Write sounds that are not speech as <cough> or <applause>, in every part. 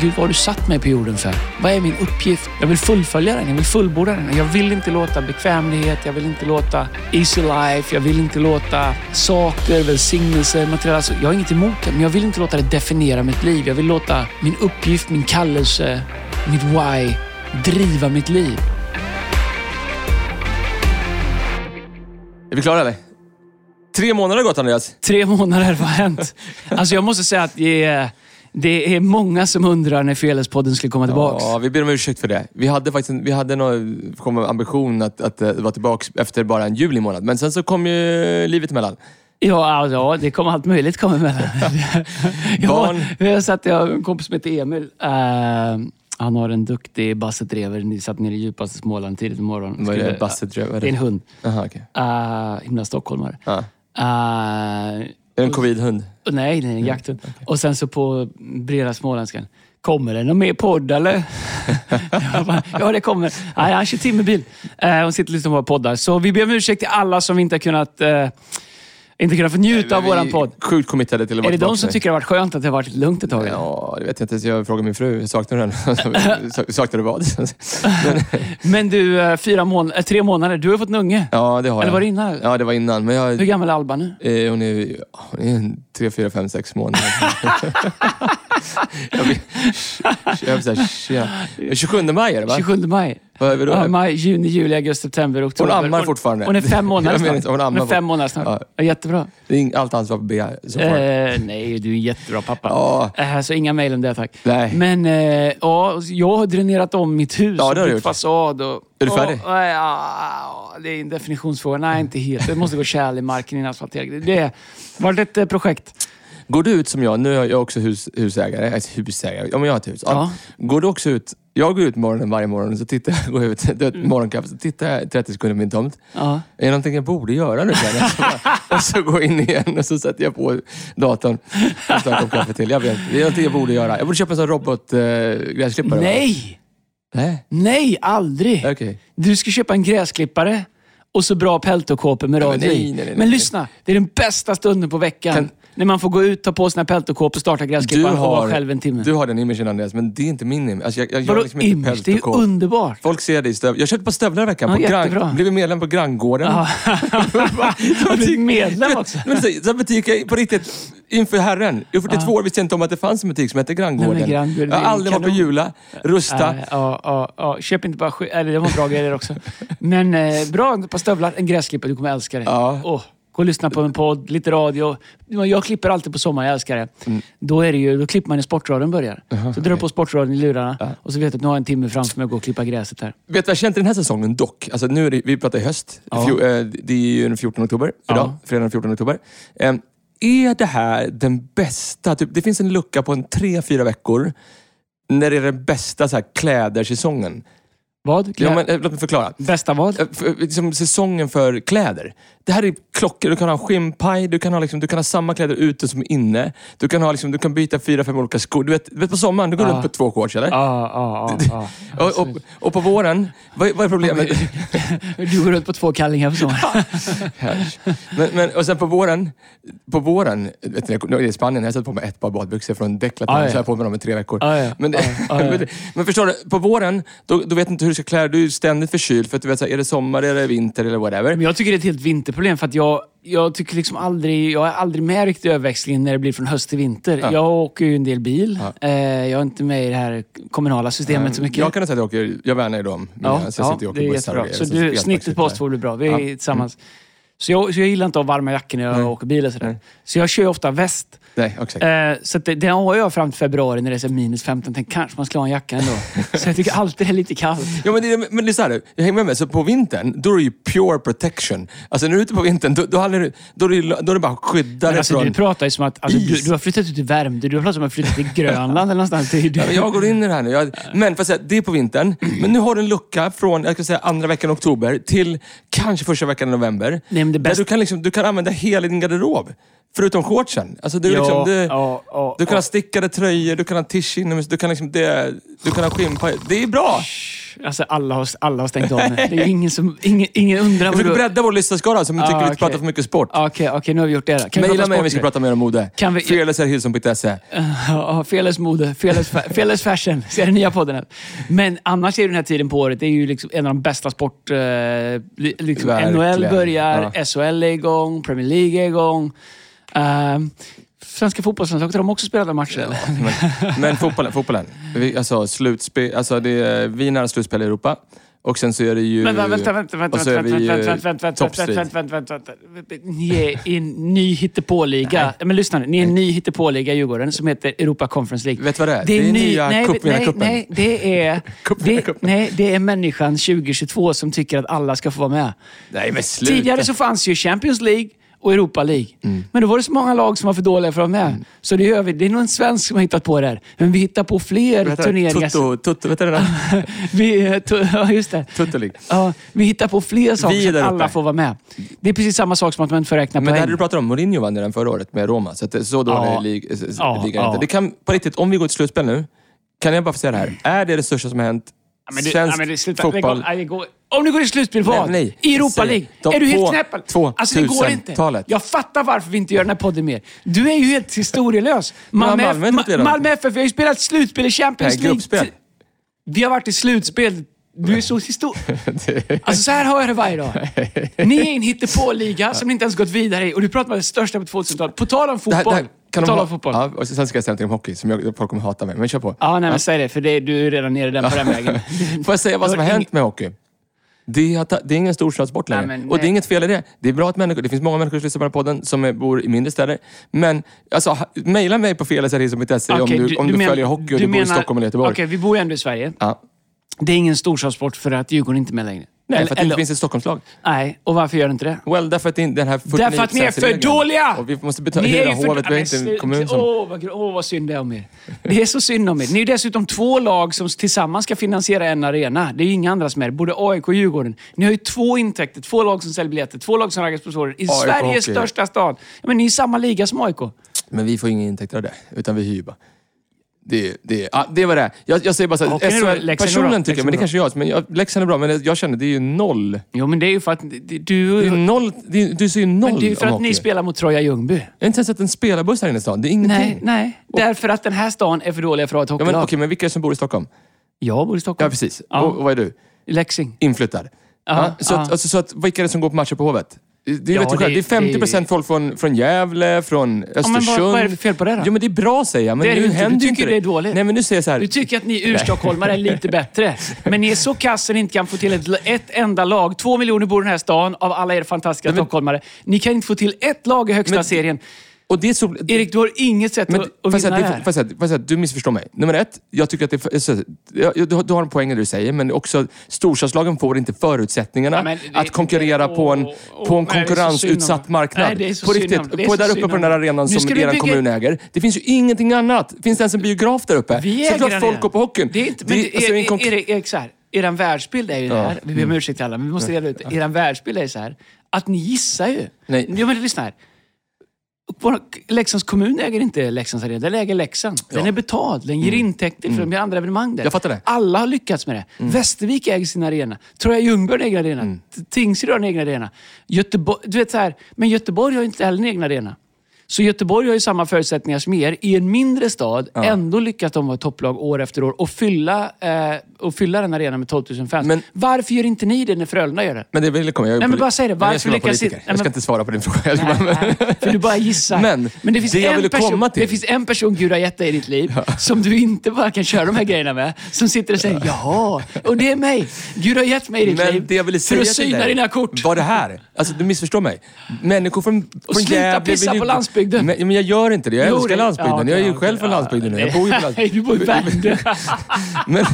Gud, vad har du satt mig på jorden för? Vad är min uppgift? Jag vill fullfölja den. Jag vill fullborda den. Jag vill inte låta bekvämlighet, jag vill inte låta easy life, jag vill inte låta saker, välsignelser, materiella... Alltså, jag har inget emot det, men jag vill inte låta det definiera mitt liv. Jag vill låta min uppgift, min kallelse, mitt why driva mitt liv. Är vi klara eller? Tre månader har gått Andreas. Tre månader, vad har hänt? <laughs> Alltså jag måste säga att det är, det är många som undrar när Feles-podden skulle komma tillbaka. Ja, vi ber om ursäkt för det. Vi hade faktiskt en, vi hade någon kom ambition att, att eh, vara tillbaka efter bara en juli månad. Men sen så kom ju livet emellan. Ja, alltså, ja, det kommer allt möjligt komma emellan. <laughs> <laughs> ja, Barn. jag satt, jag har en kompis som heter Emil. Eh, han har en duktig bassetdrever. Ni satt nere i djupaste Småland tidigt på morgonen. Vad är det? Bassetdrev? Det är en hund. Jaha, okej. Uh, himla stockholmare. Ja. Uh, Är det en covid-hund? Nej, det är en jakthund. Och sen så på breda småländskan. Kommer det någon mer podd eller? <laughs> Bara, ja, det kommer. Nej, han kör timmerbil. Uh, och sitter och lyssnar på våra poddar. Så vi ber om ursäkt till alla som inte har kunnat, eh, inte kunnat få njuta av Vi är våran podd. Sjukt committade till att Är vara det de som tycker det har varit skönt att det har varit lugnt ett tag? Ja, det vet jag inte. Jag frågar min fru. Saknar du henne? <laughs> Saknar du vad? <laughs> Men, Men du, eh, fyra mån- eh, tre månader. Du har fått en unge. ja, det har Eller jag. var det innan? Ja, det var innan. Men jag, Hur gammal är Alba nu? Eh, hon är, hon är tre, fyra, fem, sex månader. <laughs> jag blir, jag blir såhär, tjena. 27 maj är det va? 27 maj. Vad är vi då? Ja, maj, juni, juli, augusti, september, oktober. ammar fortfarande. Hon är fem månader snart. hon Hon är fem månader snart. Ja. Jättebra. Allt ansvar på Bea. Så far. Eh, nej, du är en jättebra pappa. Ja. Eh, så inga mejl om det tack. Nej. Men eh, ja, jag har dränerat om mitt hus. Ja, det har du bytt fasad. Och, Är du färdig? Och, ja, ja, det är en definitionsfråga. Nej, inte helt. Det måste gå kärl i marken innan asfaltering. Det har varit ett eh, projekt. Går du ut som jag, nu är jag också hus, husägare, alltså husägare, ja men jag har ett hus. Ja. Går du också ut, jag går ut morgonen varje morgon och så tittar jag, går ut, du vet, morgonkaffe, så tittar jag 30 sekunder på min tomt. Ja. Är det någonting jag borde göra nu? <laughs> Så bara- och så går jag in igen och så sätter jag på datorn och tar en kopp kaffe till. Jag vet, det är någonting jag borde göra. Jag borde köpa en sån robotgräsklippare. Nej! Nej? Nej, aldrig! Okej. Du ska köpa en gräsklippare och så bra peltokåpor med radio nej, i. nej, nej, Men lyssna, det är den bästa stunden på veckan. Kan- När man får gå ut, ta på sina peltokåpor, starta gräsklipparen och vara har, själv en timme. du har den imagen Andreas, men det är inte min image. Alltså jag, jag Vadå liksom inte image? Det är ju underbart. Folk ser dig i stövlar. Jag köpte ett par stövlar i veckan. Ja, på. Gran, blev medlem på Granngården. Ja. Och <laughs> du är medlem också. Men så, så butiker, på riktigt, inför Herren. I 42 år visste jag inte om att det fanns en butik som hette Granngården. Nej, men Granngården, jag har är aldrig varit på. Jula, Rusta. Ja, ja, ja. Köp inte bara skit. Eller det var bra grejer också. Men eh, bra, ett par stövlar, en gräsklippare. Du kommer älska det. Ja. Åh, gå och lyssna på en podd, lite radio. Jag klipper alltid på sommaren, jag älskar det. Mm. Då, är det ju, då klipper man när sportradion börjar. så drar du på sportradion i lurarna och så vet du att nu har jag en timme framför mig att gå och klippa gräset här. Vet du vad jag känt den här säsongen dock? Alltså nu är det, vi pratar i höst. Ja. Fjo, eh, det är ju den 14 oktober idag. Ja. Fredag den 14 oktober. Eh, är det här den bästa? Typ, det finns en lucka på en tre, fyra veckor när det är den bästa så här, klädersäsongen. Vad? Ja, men, eh, låt mig förklara. Bästa vad? Eh, för- Liksom säsongen för kläder. Det här är klockor. Du kan ha en skinnpaj, du kan ha, liksom, du kan ha samma kläder ute som inne. Du kan, ha, liksom, du kan byta fyra, fem olika skor. Du vet, vet på sommaren, du går Ja. runt på två shorts, eller? Ja, ja, ja. Och, på våren, vad, vad är problemet? <laughs> Du går runt på två kallingar på sommaren. <laughs> men, men, och sen på våren, på våren, vet ni, det i Spanien, jag har satt på mig ett par badbyxor från Decathlon, Ah, ja. så jag har på mig dem i tre veckor. Ah, ja. men, Ah, ah, ja. <laughs> men, men förstår du, på våren, då, då vet inte hur ska klä dig. Du är ständigt förkyld, för att du vet, så här, är det sommar, är det vinter eller whatever. Men jag tycker det är ett helt vinterproblem för att jag, jag tycker liksom aldrig, jag är aldrig med riktigt i överväxlingen när det blir från höst till vinter. Ja. Jag åker ju en del bil. Ja. Eh, jag är inte med i det här kommunala systemet så mycket. Jag kan säga att jag åker, jag värnar ju dem. ja, så jag ja, sitter och det åker är bussar och jättebra. grejer. Så du, snittet på oss två blir bra. Vi är Ja. Mm. Så jag, så jag gillar inte att ha varma jackor när jag Nej. åker bil och sådär. Nej. Så jag kör ofta väst. Nej, exakt. Eh, så det, det har jag fram till februari när det är så minus 15. Tänk, kanske man skulle ha en jacka ändå. <laughs> så jag tycker alltid det är lite kallt. Ja, men det, men det är så här, jag hänger med mig. Så på vintern, då är det ju pure protection. Alltså när du är ute på vintern, då, då, handlar det, då, är, det, då är det bara skydda dig alltså, från... du pratar ju som att alltså, du, du har flyttat ut i Värmdö. Du har pratat som att flytta till <laughs> Grönland eller någonstans. Det. Ja, Jag går in i det här nu. Jag, men för att säga, det är på vintern. Men nu har du en lucka från jag ska säga, andra veckan i oktober till kanske första veckan i november. Nej, det där bästa- du, kan liksom, du kan använda hela din garderob. Förutom shortsen. Alltså, du, Ja, liksom, du, ja, ja, du kan ha stickade tröjor, du kan ha tisch inomhus, du kan, liksom, det, du kan ha skinnpaj. Det är bra! Alltså alla har, alla har stängt av nu. <laughs> Det är ingen som... Ingen, ingen undrar vad försöker du... bredda vår lyssnarskara som Ah, tycker vi okej. pratar för mycket sport. Ja, Okej, okej, nu har vi gjort det. Kan vi Maila mig om vi ska prata mer om mode. Kan vi- Fearlesshillson.se. <laughs> Ja, Fearless mode, Fearless, fa- fearless fashion. Är den nya podden. Men annars är den här tiden på året det är ju liksom en av de bästa sport... Eh, li- liksom Verkligen. NHL börjar, Ja. SHL är igång, Premier League är igång. Uh, svenska fotbollslandslaget, har de också spelat matcher? eller? Men, men fotbollen, fotbollen. Alltså, slutspel, alltså det är, vi är nära slutspel i Europa. Och sen så är det ju... Men vänta, vänta, vänta, vänta, vänta, vänta, vänta, vänta, vänta. Ni är i en ny hittepåliga. Men lyssna nu, ni är en ny hittepåliga i Djurgården som heter Europa Conference League. Vet du vad det är? Det är ny- nya nej, cupvinnarcupen. Nej, nej, det är, <laughs> det, Cupvinnarcupen. nej, det är människan 2022 som tycker att alla ska få vara med. Nej men sluta. Tidigare så fanns ju Champions League och Europa League. Mm. Men då var det så många lag som var för dåliga för att vara med. Så det gör vi. Det är nog en svensk som har hittat på det här. Men vi hittar på fler du, turneringar. Tutto, tutto, vet du det där? <laughs> vi, to- <laughs> ja, just det. Tutto League. Ja, vi hittar på fler saker så att alla får vara med. Det är precis samma sak som att man inte får räkna Men det poäng. här du pratar om, Mourinho vann ju den förra året med Roma. Så, att det, så dålig Ja. är lig, Ja, ligan ja. inte. Det kan, på riktigt, om vi går till slutspel nu, kan jag bara få säga det här. Är det det största som har hänt Ja, men du, svensk ja, men det, sluta, fotboll? det går, om du går i slutspel, vad? Nej. I Europa. League? Är du helt på knäpp? Alltså det går inte. 2000-talet. Jag fattar varför vi inte gör den här podden mer. Du är ju helt historielös. <laughs> Malmö Malmö, FF vi har ju spelat slutspel i Champions Nej, League. gruppspel. Vi har varit i slutspel. Du är så historisk. <laughs> Alltså så här har jag det varje dag. <laughs> Ni är i en hittepåliga som ni inte ens gått vidare i och du pratar om det största på 2000-talet. På tal om Det här- fotboll. det här- kan på de tal ha- om fotboll. Ja, och sen ska jag säga någonting om hockey, som jag, folk kommer hata mig. Men kör på. Ja, nej men säg det, för det, du är redan nere den på den vägen. Får jag säga vad som har hänt med hockey? Det är, det är ingen storstadssport längre. Nej, men och det är inget fel i det. Det är bra att människor, det finns många människor som lyssnar på den här podden som är, bor i mindre städer. Men alltså, mejla mig på felisarhism.se om Okej, du, om du, men- följer hockey och du, bor i Stockholm eller Göteborg. Okej, vi bor ju ändå i Sverige. Ja. Det är ingen storstadssport för att Djurgården inte är med längre. Nej, Eller- för att det inte finns ett Stockholmslag. Nej, och varför gör det inte det? Well, därför att är den här 49 Därför att ni är för dåliga! Och vi måste betala är hyra hovet. Vi Ja, inte en kommun som... Åh, vad, åh, vad synd det är om er. Det är så synd om er. Ni är dessutom två lag som tillsammans ska finansiera en arena. Det är ju inga andra som är. Både AIK och Djurgården. Ni har ju två intäkter. Två lag som säljer biljetter. Två lag som raggar sponsorer. I Sveriges största stad. Ja, men ni är samma liga som AIK. Men vi får inga intäkter av det, utan vi hyr bara. Det, det, ah, det var det. Jag, jag säger bara så Okej, här, då, SHL, Leksand personligen tycker jag, men det kanske jag, men jag, Leksand är bra, men jag känner det är ju noll. Jo, men det är ju för att det- du... Det är noll, det är, du ser ju noll men det är ju för att ni hockey. spelar mot Troja Ljungby. Jag har inte ens sett en spelarbuss här inne i stan. Det är ingenting. Nej, nej. Därför att den här stan är för dåliga för att ha ett Ja, men, hockeylag. okej, men vilka är det som bor i Stockholm? Jag bor i Stockholm. Ja, precis. Ja. Och, och vad är du? Leksing. Inflyttad. Ja, Ja, så, ja. Att, alltså, så att, vilka är det som går på matcher på Hovet? Det, Ja, vet du själv, det- det är 50 procent det- folk från, från Gävle, från Östersund. men vad- vad är det för fel på det då? Jo, men det är bra säger jag, men Det nu inte. Du händer ju tycker inte det är dåligt. Nej, men nu säger jag så här. Du tycker att ni urstockholmare är lite bättre. Men ni är så kass att ni inte kan få till ett, ett enda lag. Två miljoner bor i den här stan av alla er fantastiska men- stockholmare. Ni kan inte få till ett lag i högsta Men- serien. Och det är så, Erik, du har inget sätt Men, att, att jag vinna det, här. jag får jag säga, du missförstår mig. Nummer ett, jag tycker att det är, så- ja, du, har- du har en poäng i det du säger, men också storstadslagen får inte förutsättningarna Ja, det- att konkurrera på en, på en nej, konkurrensutsatt marknad. Nej, på riktigt, på, där uppe på den här arenan som du er bygga- kommun äger. Det finns ju ingenting annat. Finns det ens en biograf där uppe? Vi äger klart den folk går på hockeyn. Det är inte, men Det- det, alltså, är, en konk- är, är, Erik, så här, er världsbild är ju det Ja. Mm. här. Vi ber om ursäkt till alla, men vi måste reda ut det. Er världsbild är ju så här, att ni gissar ju. Nej. Jo, men lyssna här. Leksands kommun äger inte Leksands arena, den äger Leksand. Den Ja. Mm. är betald, den ger intäkter för de gör andra evenemang där. Jag fattar det. Alla har lyckats med det. Västervik äger sin arena. Troja Ljungby har en egen arena. Mm. Tingsryd har en egen arena. Göteborg, du vet så här, men Göteborg har inte heller en egen arena. Så Göteborg har ju samma förutsättningar som er. I en mindre stad, ändå lyckas de vara topplag år efter år och fylla, eh, och fylla den arenan med 12 000 fans. Men- Varför gör inte ni det när Frölunda gör det? Men det vill komma. Jag Nej, men bara säg det. Men Varför jag ska lyckas politiker. Jag ska inte svara på din fråga. Nej, nej, för du bara gissar. Men det finns, det en person, det finns en person Gud har gett dig i ditt liv som du inte bara kan köra de här grejerna med. Som sitter och säger jaha, och det är mig. Gud har gett mig i ditt Men liv det jag ville säga för att syna dig dina kort. var det här. Alltså, du missförstår mig. Människor från, från sluta Gävle pissa på landsbygden. Men, men jag gör inte det. Jag Jo, älskar det- landsbygden. ja, jag är ju okej, själv från ja. landsbygden nu. Jag bor ju på Nej, landsbygden. <laughs> du bor i Värmdö. <laughs>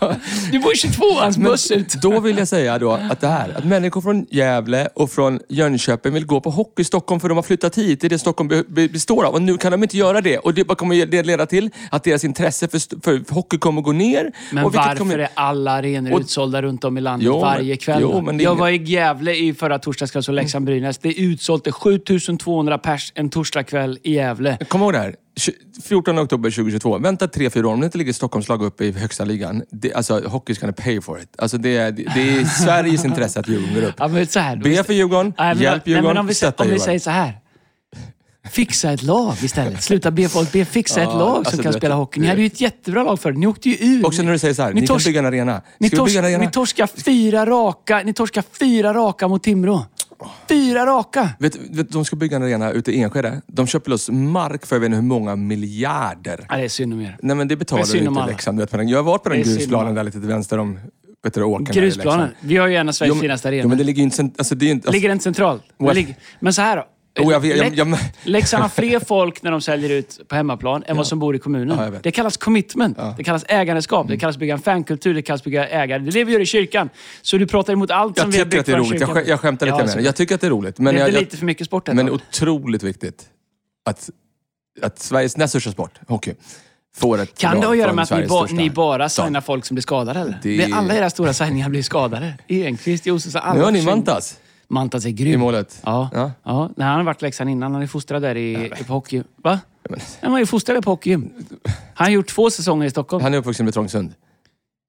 Jag, Du bor i 22ans men buss ut. då vill jag säga då att det här, att människor från Gävle och från Jönköping vill gå på hockey i Stockholm för de har flyttat hit. Det är det Stockholm be, be, består av. Och nu kan de inte göra det. Och det kommer det leda till att deras intresse för, för hockey kommer gå ner. Men varför kommer, är alla arenor Och- utsålda runt om i landet Jo, varje kväll? jo, det är jag var i Gävle i förra torsdags och Leksand-Brynäs. Det är utsålt till 7200 pers en torsdagkväll i Gävle. Kom ihåg det här. 14 oktober 2022. Vänta tre, fyra år. Om det inte ligger Stockholms lag uppe i högsta ligan. Det, alltså, hockey's gonna pay for it. Alltså, det, är, det är <laughs> Sveriges intresse att Djurgården går upp. Ja, men så här, Be för Djurgården, Nej, men, hjälp nej, Djurgården, men om vi, stötta om vi säger så här. Fixa ett lag istället. Sluta be folk be. Fixa ett Ja, lag som alltså, kan du vet, spela hockey. Ni hade ju ett jättebra lag förr. Ni åkte ju ur. Också när du säger så här, ni, kan bygga en arena. Ni, Ska vi tors, bygga en arena? ni torskar fyra raka, ni torskar fyra raka mot Timrå. Fyra raka! Vet, vet, de ska bygga en arena ute i Enskede. De köper loss mark för jag vet inte hur många miljarder. Ja, det är synd om er. Nej men det betalar Det du inte. Leksand. Vet. Jag har varit på den grusplanen där lite till vänster om vet du, i Grusplanen. Vi har ju en av Sveriges Jo, men- finaste Jo, men arenor. det ligger ju inte... Alltså, det inte alltså, Ligger centralt? What? ligger- Men så här då. Oh, jag vet, jag- jag- Leksand har <laughs> fler folk när de säljer ut på hemmaplan än vad som bor i kommunen. Ja, jag det kallas commitment. Det kallas ägandeskap. Mm. Det kallas bygga en fankultur. Det kallas bygga ägare. Det är det vi gör i kyrkan. Så du pratar emot allt som jag vi har byggt att det är för roligt. Jag, kyrkan. skä- jag skämtar lite Ja, med det. Jag tycker att det är roligt. Men, det är jag, jag, lite för mycket sport men tag. otroligt viktigt att, att Sveriges näst största sport, hockey, får ett Kan det ha att göra med att ni, ba, ni bara signar folk som blir skadade? Eller? Det- Det... Alla era stora signingar blir skadade. Enqvist, Josefsson, alla. Nu har ni försvinner. Mantas är i grym. målet. Ja. Ja. ja. Nej, han har varit i Leksand innan. Han är fostrad där i, i på hockey. Va? Han var ju fostrad på hockeygym. Han har gjort två säsonger i Stockholm. Han är uppvuxen med Trångsund.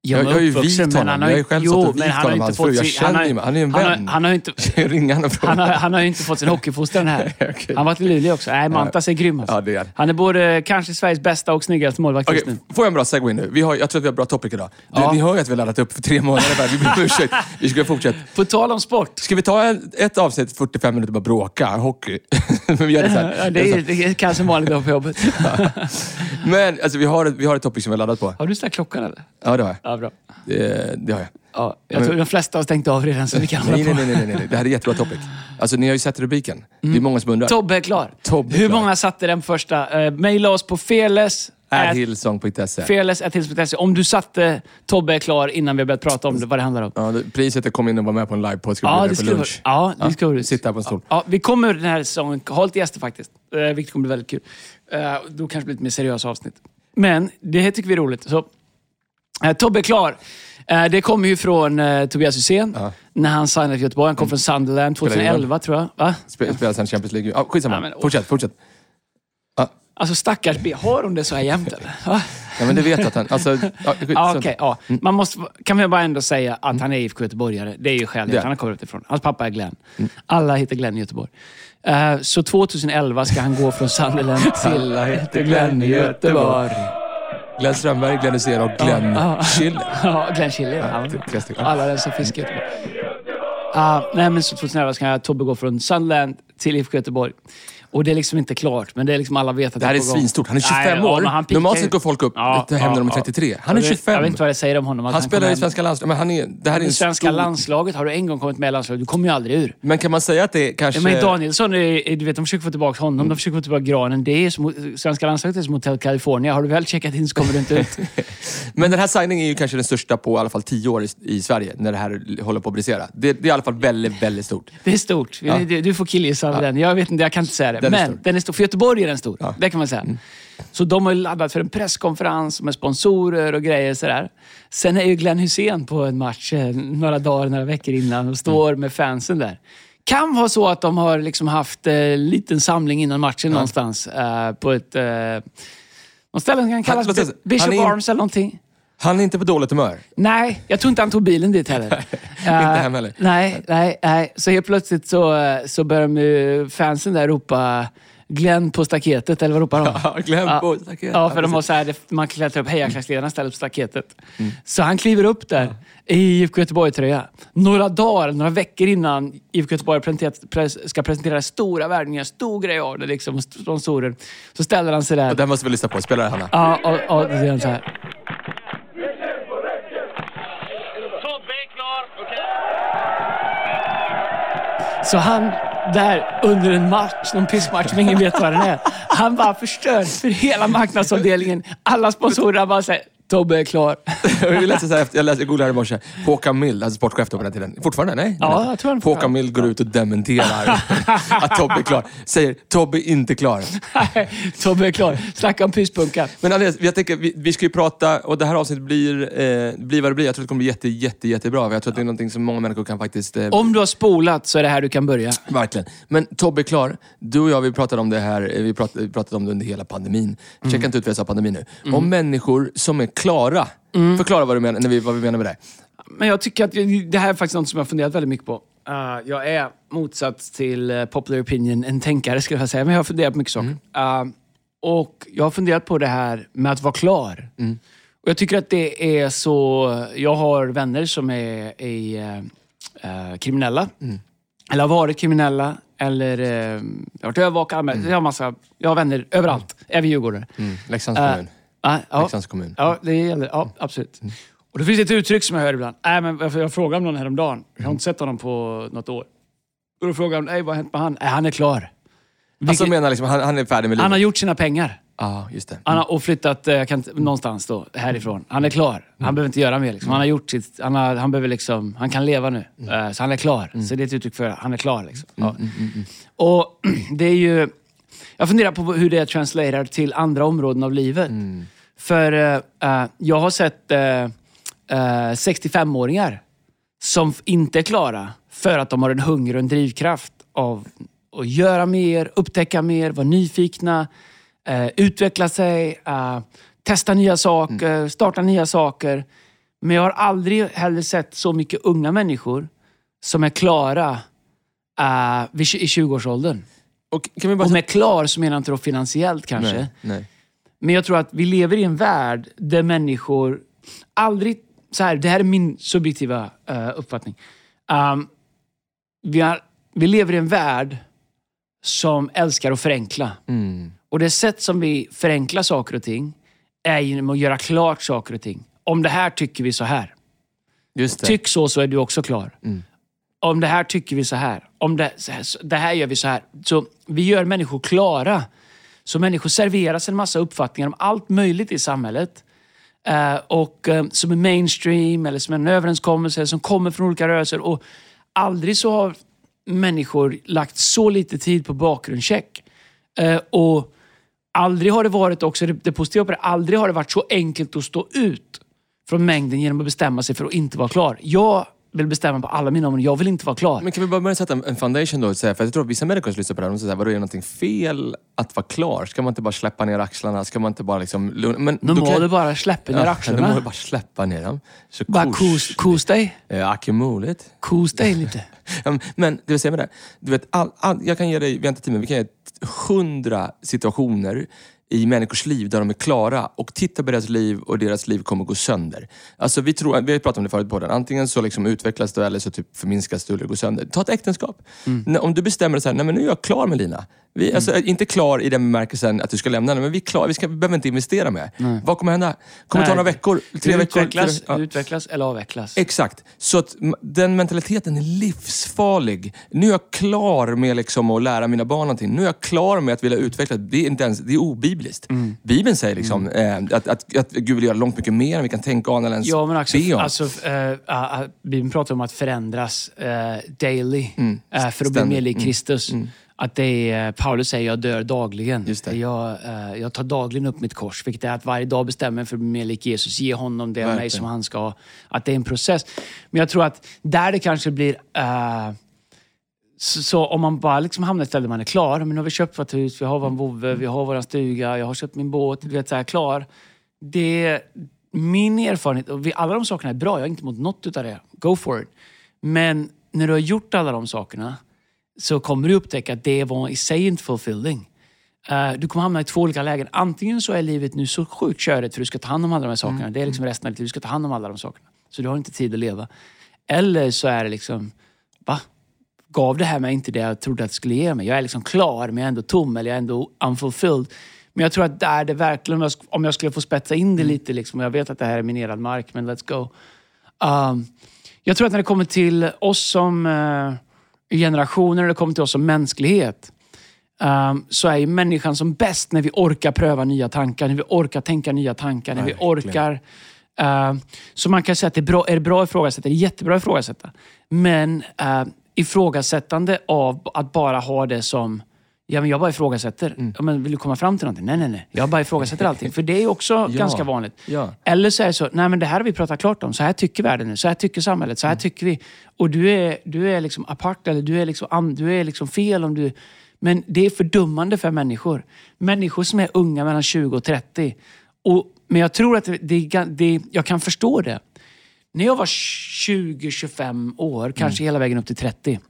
Ja, jag- men jag har ju vigt honom. han har Jag ju själv jo, och men han honom, hans fru. Jag känner ju- han är ju en han har- vän. Han har inte... <laughs> Honom. Han har, han har ju inte fått sin hockeyfostran här. <laughs> Okej. Han varit i Luleå också. Nej, Mantas är grym alltså. Ja, det är han. Är både kanske Sveriges bästa och snyggaste målvakt just Okej, nu. får jag en bra segway nu? Vi har, jag tror att vi har bra topic idag. Du, Ja. Ni hör ju att vi har laddat upp för tre månader. Där. Vi ber om <laughs> ursäkt. Vi ska fortsätta. På tal om sport. Ska vi ta ett avsnitt 45 minuter och bara bråka hockey? Men vi gör det så här. Ja, det, är, det är kanske en vanlig dag på jobbet. Men alltså, vi, har ett, vi har ett topic som vi har laddat på. Har du ställt klockan eller? Ja, det har jag. Ja, bra. Det, det har jag. Ja, jag tror de flesta har stängt av redan så vi kan hålla Nej, på. nej, nej, nej, nej, nej. Det här är jättebra topic. Alltså, ni har ju sett rubriken. Det är många som undrar. Tobbe är klar. Tobbe är Hur klar. många satte den första? Uh, Maila oss på feles. Hillsong.se. Feles.hillsong.se. Om du satte Tobbe är klar innan vi har börjat prata om det, vad det handlar om. Ja, priset är kom in och var med på en livepodd. Ska Ja, ja, det skulle vara, lunch. ja, det ska vara Sitta på en stol. Ja, vi kommer den här säsongen ha lite gäster faktiskt, eh, vilket kommer bli väldigt kul. Eh, då kanske det blir lite mer seriösa avsnitt. Men det här tycker vi är roligt. Så, eh, Tobbe är klar. Eh, det kommer ju från eh, Tobias Hysén Ja. när han signade för Göteborg. Han kom från Sunderland Spelar ingen 2011 tror jag. Va? Spe- Spelar sen Champions League. Ja, skitsamma. Ja, men- fortsätt, fortsätt. Alltså stackars B. Har hon det så här jämt eller? Ja, men det vet att han... Alltså, ja, så- okej. ja. Man måste, kan vi bara ändå säga att han är IFK Göteborgare. Det är ju är Han har kommit utifrån. Hans pappa är Glenn. Alla heter Glenn i Göteborg. Eh, så 2011 ska han gå från Sunderland <laughs> till Alla heter Glenn i Göteborg. Glenn Strömberg, Glenn Hysén och Glenn Ja. Schiller. <laughs> Ja, Glenn Schiller. Ja. tre- tre stycken. Alla i Göteborg. Ja, nej, men så 2011 ska Tobbe gå från Sunderland till IFK Göteborg. Och det är liksom inte klart, men det är liksom alla vet att Det här är gång. svinstort. Han är 25 Nej, ja, år. men han Normalt sett går folk upp Ja, hem när de är ja, ja. 33. Han är Jag vet- 25. Jag vet inte vad det säger om honom. att Han spelar i svenska landslaget. Men han är, det här är en svenska stor... landslaget, har du en gång kommit med i landslaget, du kommer ju aldrig ur. Men kan man säga att det är kanske... Ja, men Danielsson, är, är- du vet, de försöker få tillbaka honom, de försöker få tillbaka Granen. Det är som, svenska landslaget är som Hotel California. Har du väl checkat in så kommer du inte ut. <laughs> Men den här signingen är ju kanske den största på i alla fall 10 år i, i Sverige, när det här håller på att brisera. Det, det är i alla fall väldigt, väldigt stort. Det är stort. Du, får killgissa den. Jag vet inte, jag kan inte säga det. Den är Men stor. den är stor. För Göteborg är den stor. Det kan man säga. Så de har ju laddat för en presskonferens med sponsorer och grejer sådär. Sen är ju Glenn Hussein på en match eh, några dagar, några veckor innan och står med fansen där. Kan vara så att de har liksom haft eh, liten samling innan matchen någonstans. Eh, på ett... Eh, något ställe som kan kallas? Bishop är in- Arms eller någonting. Han är inte på dåligt humör. Nej, jag tror inte han tog bilen dit heller. <laughs> Inte hem heller. Nej, nej, nej. Så helt plötsligt så, eh, så börjar fansen där ropa Glenn på staketet, eller vad ropar de? <laughs> Ja, Glenn på staketet. Ja, för de har så här, det- man klättrar upp, hejarklacksledarna ställer på staketet. Så han kliver upp där i IFK Göteborg-tröja. Några dagar, några veckor innan IFK Göteborg ska presentera stora värvningar, stor grej av det liksom, och sponsorer. Så ställer han sig där. Den måste vi lyssna på. Spelar Hanna? Ja, och, och då säger han så här. Tobbe är klar. Okej. Så han där under en match, någon pissmatch som ingen vet vad den är. Han bara förstör för hela marknadsavdelningen. Alla sponsorer bara säger Tobbe är klar. <laughs> jag läste så här, jag läste, jag googlade i morse. Håkan Mild, alltså sportchef då på den tiden. Fortfarande? Nej? Ja, jag tror han Håkan Mild går ut och dementerar <laughs> att Tobbe är klar. Säger Tobbe inte klar. Nej, <laughs> Tobbe är klar. Snacka om pyspunka. Men Andreas, jag tänker, vi, vi ska ju prata, och det här avsnittet blir, eh, blir vad det blir. Jag tror att det kommer bli jätte, jätte, jättebra. Jag tror att det är någonting som många människor kan faktiskt... Eh, Om du har spolat så är det här du kan börja. Verkligen. Men Tobbe är klar. Du och jag, vi pratade om det här, eh, vi pratade, vi pratade om det under hela pandemin. Checka inte ut vad jag sa pandemin nu. Om människor som är klara. Förklara vad du menar, när vi, vad vi menar med det. Men jag tycker att det här är faktiskt något som jag funderat väldigt mycket på. Uh, jag är motsats till uh, popular opinion, en tänkare skulle jag säga. Men jag har funderat på mycket saker. Uh, och jag har funderat på det här med att vara klar. Och jag tycker att det är så... Jag har vänner som är, är uh, kriminella. Eller har varit kriminella. Eller uh, jag har varit övervakare. Mm. Jag, har massa, jag har vänner överallt. Även djurgårdare. Mm. Leksands kommun. Ja, ja. Leksands kommun. Ja, det gäller. Ja, absolut. Och det finns ett uttryck som jag hör ibland. Nej, men jag, frågade om någon häromdagen. Jag har inte sett honom på något år. Och då frågade jag, vad har hänt med han? Nej, han är klar. Alltså Vilket- menar liksom, han, han är färdig med livet? han har gjort sina pengar. Ja, just det. Han har, och flyttat eh, kan, någonstans då, härifrån. Han är klar. Han behöver inte göra mer. Liksom. Han har gjort sitt... Han, har, han, behöver liksom, han kan leva nu. Eh, så han är klar. Så det är ett uttryck för att han är klar. Liksom. Ja. Och <clears throat> det är ju... Jag funderar på hur det translaterar till andra områden av livet. För eh, jag har sett eh, eh, 65-åringar som inte är klara för att de har en hunger och en drivkraft av att göra mer, upptäcka mer, vara nyfikna, utveckla sig, testa nya saker, starta nya saker. Men jag har aldrig heller sett så mycket unga människor som är klara i 20-årsåldern. Och kan vi bara Och med klar så menar jag inte då finansiellt kanske. Nej, nej. Men jag tror att vi lever i en värld där människor aldrig... Så här, det här är min subjektiva eh, uppfattning. Um, vi, har, vi lever i en värld som älskar att förenkla. Mm. Och det sätt som vi förenklar saker och ting är genom att göra klart saker och ting. Om det här tycker vi så här. Tyck så, så är du också klar. Mm. Om det här tycker vi så här. Om det, så här, så- det här gör vi så här. Så vi gör människor klara. Så människor serveras en massa uppfattningar om allt möjligt i samhället. Eh, och eh, Som är mainstream eller som är en överenskommelse som kommer från olika rörelser. Och aldrig så har människor lagt så lite tid på bakgrundscheck. Eh, och aldrig har det varit också, det, det positiva på det, aldrig har det varit så enkelt att stå ut från mängden genom att bestämma sig för att inte vara klar. Jag vill bestämma på alla mina områden. Jag vill inte vara klar. Men kan vi bara börja sätta en foundation då? För jag tror att vissa människor som lyssnar på det här, de säger vadå, är det någonting fel att vara klar? Ska man inte bara släppa ner axlarna? Ska man inte bara liksom... Men då må kan- du bara släppa ner Ja, axlarna. De må bara släppa ner dem. Så bara kos, kos dig. Ja, akumuligt. Kos dig lite. <laughs> Men det vill säga med det. Du vet, all, all, jag kan ge dig, vi har inte tid men vi kan ge hundra situationer i människors liv där de är klara och titta på deras liv och deras liv kommer gå sönder. Alltså vi, tror, vi har pratat om det förut på den. Antingen så liksom utvecklas det eller så typ förminskas det eller går sönder. Ta ett äktenskap. När- Om du bestämmer dig så här, nej men nu är jag klar med Lina. Vi, alltså, inte klar i den bemärkelsen att du ska lämna henne, men vi är klara. Vi, ska, vi behöver inte investera mer. Vad kommer hända? kommer det ta Nej. några veckor? Tre Du veckor? utvecklas, Tre- ja. du utvecklas eller avvecklas. Exakt. Så att den mentaliteten är livsfarlig. Nu är jag klar med liksom att lära mina barn någonting. Nu är jag klar med att vilja utveckla. Det är, inte ens, det är obibliskt. Mm. Bibeln säger liksom, eh, att, att, att Gud vill göra långt mycket mer än vi kan tänka, ana eller ens Ja, men också, be om. alltså, äh, Bibeln pratar om att förändras äh, daily Mm. äh, för att bli Ständigt. mer lik Kristus. Att det är, Paulus säger jag dör dagligen. Just det. Jag, jag tar dagligen upp mitt kors, vilket är att varje dag bestämmer mig för att bli mer lik Jesus. Ge honom det av mig som han ska ha. Att det är en process. Men jag tror att där det kanske blir... så, så om man bara liksom hamnar i ett ställe där man är klar. Men nu har vi köpt vårt hus, vi har vår vovve, vi har vår stuga, jag har köpt min båt. Du vet, så här, klar. Det, min erfarenhet, och vi, alla de sakerna är bra, jag är inte emot något utav det. Go for it. Men när du har gjort alla de sakerna så kommer du upptäcka att det var i sig inte fulfilling. Eh, du kommer hamna i två olika lägen. Antingen så är livet nu så sjukt körigt för du ska ta hand om alla de här sakerna. Det är liksom resten av ditt liv. Du ska ta hand om alla de sakerna. Så du har inte tid att leva. Eller så är det liksom, va? Gav det här mig inte det jag trodde att det skulle ge mig? Jag är liksom klar men jag är ändå tom eller jag är ändå unfulfilled. Men jag tror att där det verkligen, om jag skulle få spetsa in det lite, liksom, jag vet att det här är minerad mark, men let's go. Um, jag tror att när det kommer till oss som uh, generationer, när det kommer till oss som mänsklighet, ehm, så är ju människan som bäst när vi orkar pröva nya tankar, när vi orkar tänka nya tankar, när vi Verkligen. orkar... ehm, så man kan säga att det är bra, är det bra att ifrågasätta, det är jättebra att ifrågasätta. Men uh, ifrågasättande av att bara ha det som Ja, men jag bara ifrågasätter. Mm. Ja, men vill du komma fram till någonting? Nej, nej, nej. Jag bara ifrågasätter allting. För det är också <laughs> ganska vanligt. Ja. Eller så är det så, nej men det här har vi pratat klart om. Så här tycker världen nu. Så här tycker samhället. Så här tycker vi. Och du är, du är liksom apart eller du är liksom, du är liksom fel om du... Men det är fördummande för människor. Människor som är unga mellan 20 och 30. Och, men jag tror att det, det, jag kan förstå det. När jag var 20-25 år, kanske hela vägen upp till 30.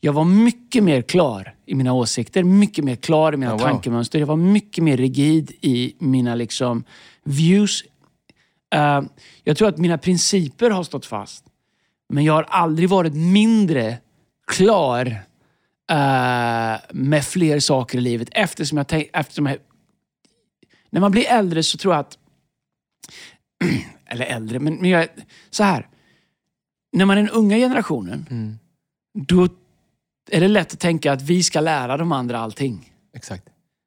Jag var mycket mer klar i mina åsikter, mycket mer klar i mina Ja, wow. tankemönster. Jag var mycket mer rigid i mina liksom views. Eh, jag tror att mina principer har stått fast. Men jag har aldrig varit mindre klar eh, med fler saker i livet. Eftersom jag, tänk, eftersom jag... När man blir äldre så tror jag att... <clears throat> Eller äldre, men, men jag, så här. När man är den unga generationen, Mm. då är det lätt att tänka att vi ska lära de andra allting. Exakt.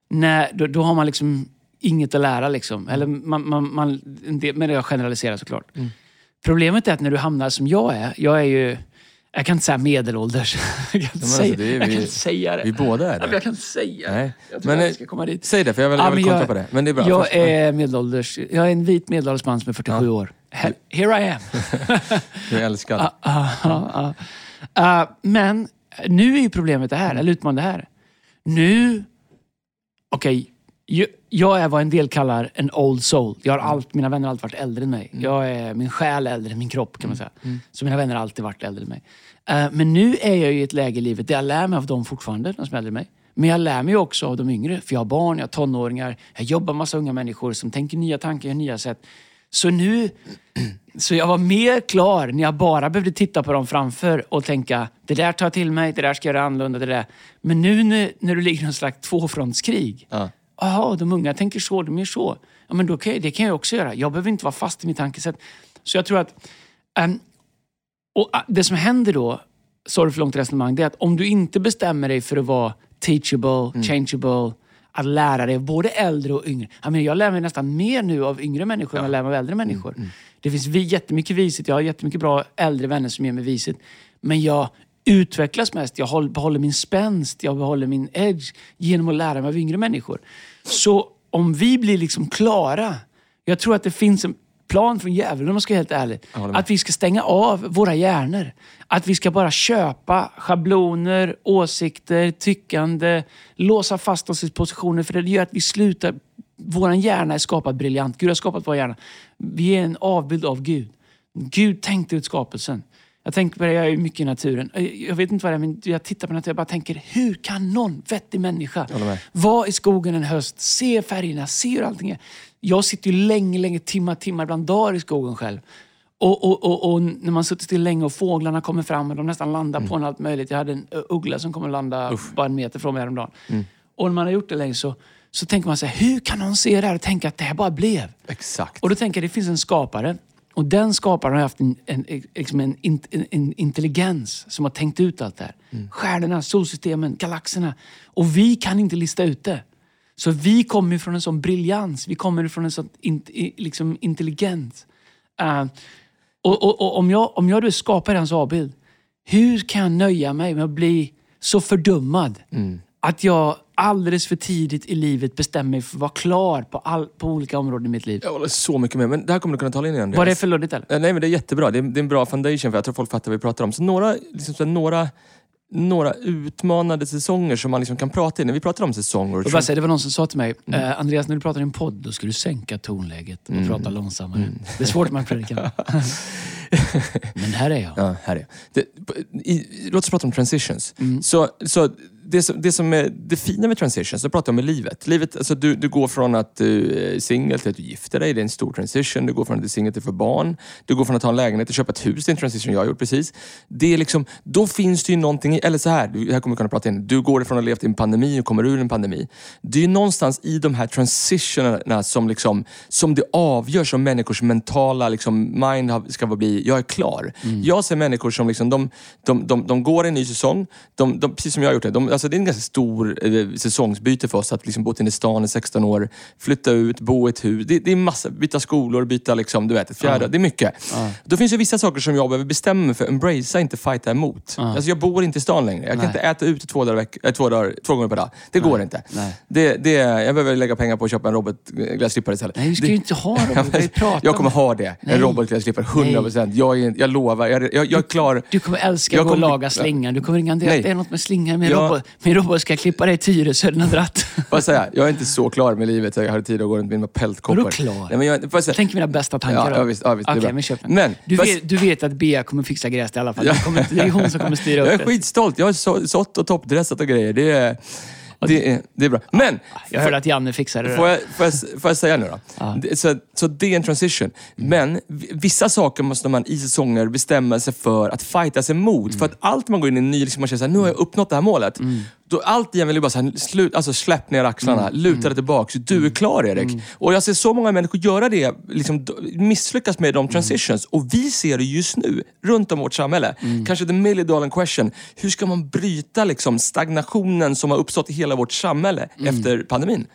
Nej, då, då har man liksom inget att lära. Liksom. Eller man, man, man, del- men jag generaliserar såklart. Mm. Problemet är att när du hamnar som jag är, jag är ju, jag kan inte säga medelålders. <laughs> jag kan inte, men säga, alltså, det är jag kan vi- inte säga det. Vi båda är Ja, det. jag kan inte säga det. Nej. Jag tror Men, att eh, jag ska komma dit. Säg det, för jag vill, Ja, jag vill kontra jag- på det. Men det är bra. Jag är medelålders. Jag är en vit medelålders man som är 47 år. He- Here I am. <laughs> Du är älskad. Ah, ah. Ah, men nu är ju problemet det här, eller utmaningen det här. Nu, okej, jag, jag är vad en del kallar en old soul. Jag har allt, mina vänner har alltid varit äldre än mig. Jag är, min själ är äldre än min kropp kan man säga. Så mina vänner har alltid varit äldre än mig. Eh, men nu är jag i ett läge i livet där jag lär mig av dem fortfarande, de som är äldre än mig. Men jag lär mig också av de yngre. För jag har barn, jag har tonåringar, jag jobbar med massa unga människor som tänker nya tankar, gör nya sätt. Så nu så jag var mer klar när jag bara behövde titta på dem framför och tänka, det där tar jag till mig, det där ska jag göra annorlunda, det där. Men nu när, när du ligger i någon slags tvåfrontskrig. Ja. Jaha, de unga tänker så, de gör så. Ja, men då kan jag, det kan jag också göra. Jag behöver inte vara fast i mitt tankesätt. Så jag tror att... ehm, och ah, Det som händer då, sorry för långt resonemang, det är att om du inte bestämmer dig för att vara teachable, changeable, att lära dig både äldre och yngre. Jag, menar, jag lär mig nästan mer nu av yngre människor än jag lär mig av äldre människor. Det finns jättemycket vishet. Jag har jättemycket bra äldre vänner som ger mig vishet. Men jag utvecklas mest. Jag håll- behåller min spänst, jag behåller min edge genom att lära mig av yngre människor. Så om vi blir liksom klara. Jag tror att det finns en plan från djävulen om man ska vara helt ärlig. Att vi ska stänga av våra hjärnor. Att vi ska bara köpa schabloner, åsikter, tyckande, låsa fast oss i positioner. För det gör att vi slutar... Vår hjärna är skapad briljant. Gud har skapat vår hjärna. Vi är en avbild av Gud. Gud tänkte ut skapelsen. Jag tänker på det, jag är mycket i naturen. Jag vet inte vad det är, men jag tittar på naturen och bara tänker, hur kan någon vettig människa vara i skogen en höst, se färgerna, se hur allting är. Jag sitter ju länge, länge, timmar, timmar, ibland dagar i skogen själv. Och, och, och, och när man suttit still länge och fåglarna kommer fram och de nästan landar Mm. på en allt möjligt. Jag hade en uggla som kom och landa bara en meter från mig häromdagen. Mm. Och när man har gjort det länge så, så tänker man så här, hur kan någon se det här och tänka att det här bara blev? Exakt. Och då tänker jag, det finns en skapare. Och den skaparen har haft en, en, liksom en, en, en intelligens som har tänkt ut allt det här. Stjärnorna, solsystemen, galaxerna. Och vi kan inte lista ut det. Så vi kommer från en sån briljans. Vi kommer från en sån in, liksom intelligens. Eh, och, och, och om jag, om jag då skapar hans avbild, hur kan jag nöja mig med att bli så fördummad att jag alldeles för tidigt i livet bestämmer mig för att vara klar på, all, på olika områden i mitt liv? Jag håller så mycket med. Men det här kommer du kunna tala in igen. Var det för luddigt eller? Eh, Nej, men det är jättebra. Det är, det är en bra foundation för jag tror folk fattar vad vi pratar om. Så några, liksom, så här, några, några utmanande säsonger som man liksom kan prata i. När vi pratar om säsonger... Jag bara säga, det var någon som sa till mig, eh, Andreas när du pratar i en podd, då ska du sänka tonläget och prata långsammare. Det är svårt med en predikan. <laughs> Men här är jag. Ja, här är jag. det. I, låt oss prata om transitions. Mm. Så, så det, som, det som är det fina med transitions, det pratar jag om livet. livet alltså du, du går från att du är singel till att du gifter dig, det är en stor transition. Du går från att du är singel till att få barn. Du går från att ha en lägenhet till att köpa ett hus, det är en transition jag har gjort precis. Det är liksom, då finns det ju någonting, eller så här, du, här kommer vi kunna prata in. Du går ifrån att ha levt i en pandemi och kommer ur en pandemi. Det är ju någonstans i de här transitionerna som, liksom, som det avgörs om människors mentala liksom, mind ska bli, jag är klar. Jag ser människor som liksom, de, de, de, de går en ny säsong, de, de, precis som jag har gjort det. De alltså det är en ganska stor eh, säsongsbyte för oss att liksom bo inne i stan i 16 år, flytta ut, bo i ett hus. Det, det är massa, byta skolor, byta liksom, du vet, ett fjärde. Det är mycket. Då finns det vissa saker som jag behöver bestämma mig för. Embracea, inte fighta emot. Alltså jag bor inte i stan längre. Jag kan Nej. inte äta ute två, dagar, veck- äh, två, dagar, två gånger per dag. Det går inte. Nej. Det, det, jag behöver lägga pengar på att köpa en robotgräsklippare istället. Nej, vi ska ju inte ha <laughs> ju pratat jag kommer om- ha det. Nej. En robotgräsklippare, 100 procent. Jag, är- jag lovar. Jag, jag, jag är klar. Du kommer älska Jag att gå och laga slingan. Du kommer ringa Nej. det är något med slingan. Min, Ja. robot, min robot ska klippa dig i Tyresö, den har dratt. Får jag säga, jag är inte så klar med livet jag har tid att gå runt med mina pältkoppar. Vadå klar? Nej, men jag, får jag säga, Jag tänker mina bästa tankar Ja, då. ja, visst, ja, visst, är Okej, bra. men köp den. Men, du, fast- vet, du vet att Bea kommer fixa gräs i alla fall. Det, kommer, det är hon som kommer styra jag upp är det. skitstolt. Jag har så, sått och toppdressat och grejer. Det är, det är, det är bra. Men, Jag hörde att Janne fixade det. Får jag, får, jag, får jag säga nu då? Ja. Så, så det är en transition. Men v- vissa saker måste man i säsonger bestämma sig för att fightas emot. För att allt man går in i ny, liksom man känner såhär, nu har jag uppnått det här målet. Då allt igen vill ju bara slut, alltså släpp ner axlarna, luta dig tillbaks. Du är klar Erik. Och jag ser så många människor göra det, liksom, misslyckas med de transitions. Och vi ser det just nu, runt om vårt samhälle. Kanske the million dollar question. Hur ska man bryta liksom, stagnationen som har uppstått i hela vårt samhälle efter pandemin?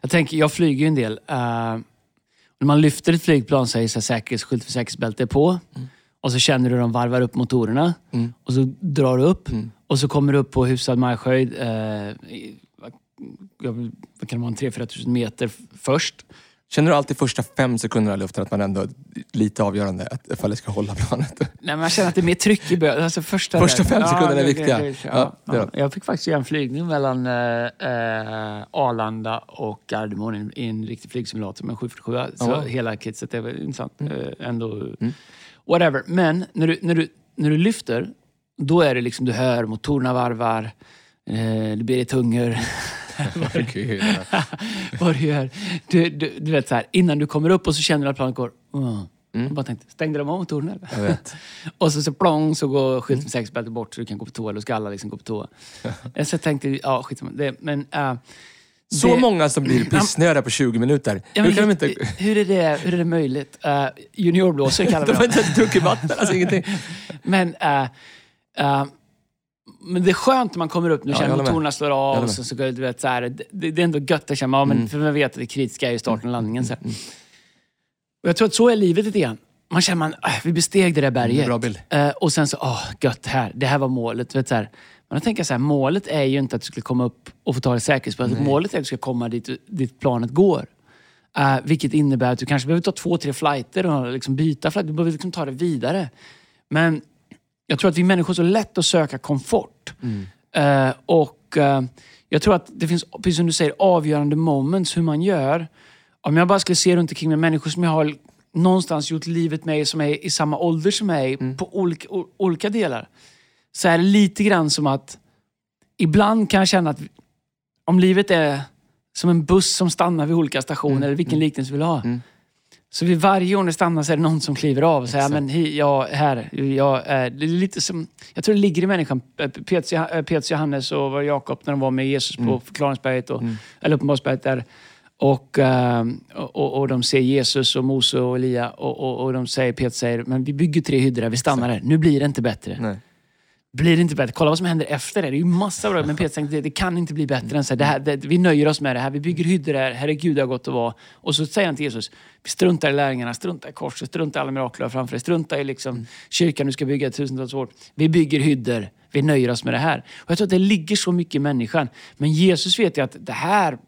Jag tänker, jag flyger ju en del. Uh, när man lyfter ett flygplan så är det så här säkerhetsskylt för säkerhetsbälte på. Och så känner du hur de varvar upp motorerna. Och så drar du upp. Och så kommer du upp på hyfsad marschhöjd. I- vad- jag- vad kan det vara, en 3-4 tusen meter först. Känner du alltid första fem sekunderna i luften att man ändå är lite avgörande att, ifall det ska hålla planet? Nej, men jag känner att det är mer tryck i bö- alltså första, Första fem sekunderna är det- viktiga. Ja, Ja, är ja. Jag fick faktiskt göra en flygning mellan eh, eh, Arlanda och Gardermoen i en, riktig flygsimulator med en 747. Så Ja. hela kitset är väl intressant. Eh, ändå, Whatever. Men när du, när, du, när du lyfter, då är det liksom, du hör motorerna varvar, eh, det blir ett hunger. <laughs> <laughs> Vad du gör. Du, du, du vet så här, innan du kommer upp och så känner du att planet går. Uh. Jag bara tänkte, stängde de av motorerna eller? Jag vet. <laughs> Och så, så plong så går skylten med säkerhetsbältet bort så du kan gå på toa. Eller ska alla liksom gå på toa. så jag tänkte, ja skit det, men... Uh, Så många som blir <clears throat> pissnödiga på 20 minuter. Ja, Hur kan de lite- inte... hur, är det, hur är det möjligt? Uh, juniorblåsare kallar De vi har dem. inte ens druckit vatten, alltså ingenting. Men, uh, uh, men det är skönt när man kommer upp nu, Ja, jag känner motorerna slår Jag av. Och så, så, går det, du vet, så här, det, det är ändå gött att känna, ja, Mm. men, för man vet att det kritiska är ju starten och landningen. Så här. Och jag tror att så är livet lite grann. Man känner man, äh, vi besteg det där berget. bra bild. Eh, och sen så, åh, gött här. Det här var målet. Vet, så här. Men då tänker jag så här, målet är ju inte att du skulle komma upp och få ta dig säkerhetsbältet. Målet är att du ska komma dit, dit planet går. Eh, vilket innebär att du kanske behöver ta två, tre flighter och liksom byta flight. Du behöver liksom ta det vidare. Men jag tror att vi människor är så lätt att söka komfort. Eh, och eh, jag tror att det finns, precis som du säger, avgörande moments hur man gör. Om jag bara skulle se runt omkring med människor som jag har någonstans gjort livet med, som är i samma ålder som mig, på olika, o- olika delar. Så är det lite grann som att ibland kan jag känna att om livet är som en buss som stannar vid olika stationer, eller vilken liknelse vi vill ha. Så vid varje gång det stannar så är det någon som kliver av och säger, men hi, ja, här, jag, är lite som, jag tror det ligger i människan. Eh, Petrus, eh, Petrus Johannes och Jakob när de var med Jesus på förklaringsberget, och, eller uppenbarelsesberget där. Och, eh, och, och- och de ser Jesus och Mose och Elia och, och, och de säger, Petrus säger, men vi bygger tre hyddor vi stannar här. Nu blir det inte bättre. Nej. Blir det inte bättre? Kolla vad som händer efter det. Det är ju massa bra. Men Peter tänkte, det, det kan inte bli bättre än så här. Det här det, vi nöjer oss med det här. Vi bygger hyddor här. Herregud, det har gått att vara. Och så säger han till Jesus, vi struntar i lärjungarna, struntar i korset, struntar i alla mirakler framför dig, struntar i liksom kyrkan du ska bygga tusentals år. Vi bygger hyddor. Vi nöjer oss med det här. Och jag tror att det ligger så mycket i människan. Men Jesus vet ju att det här,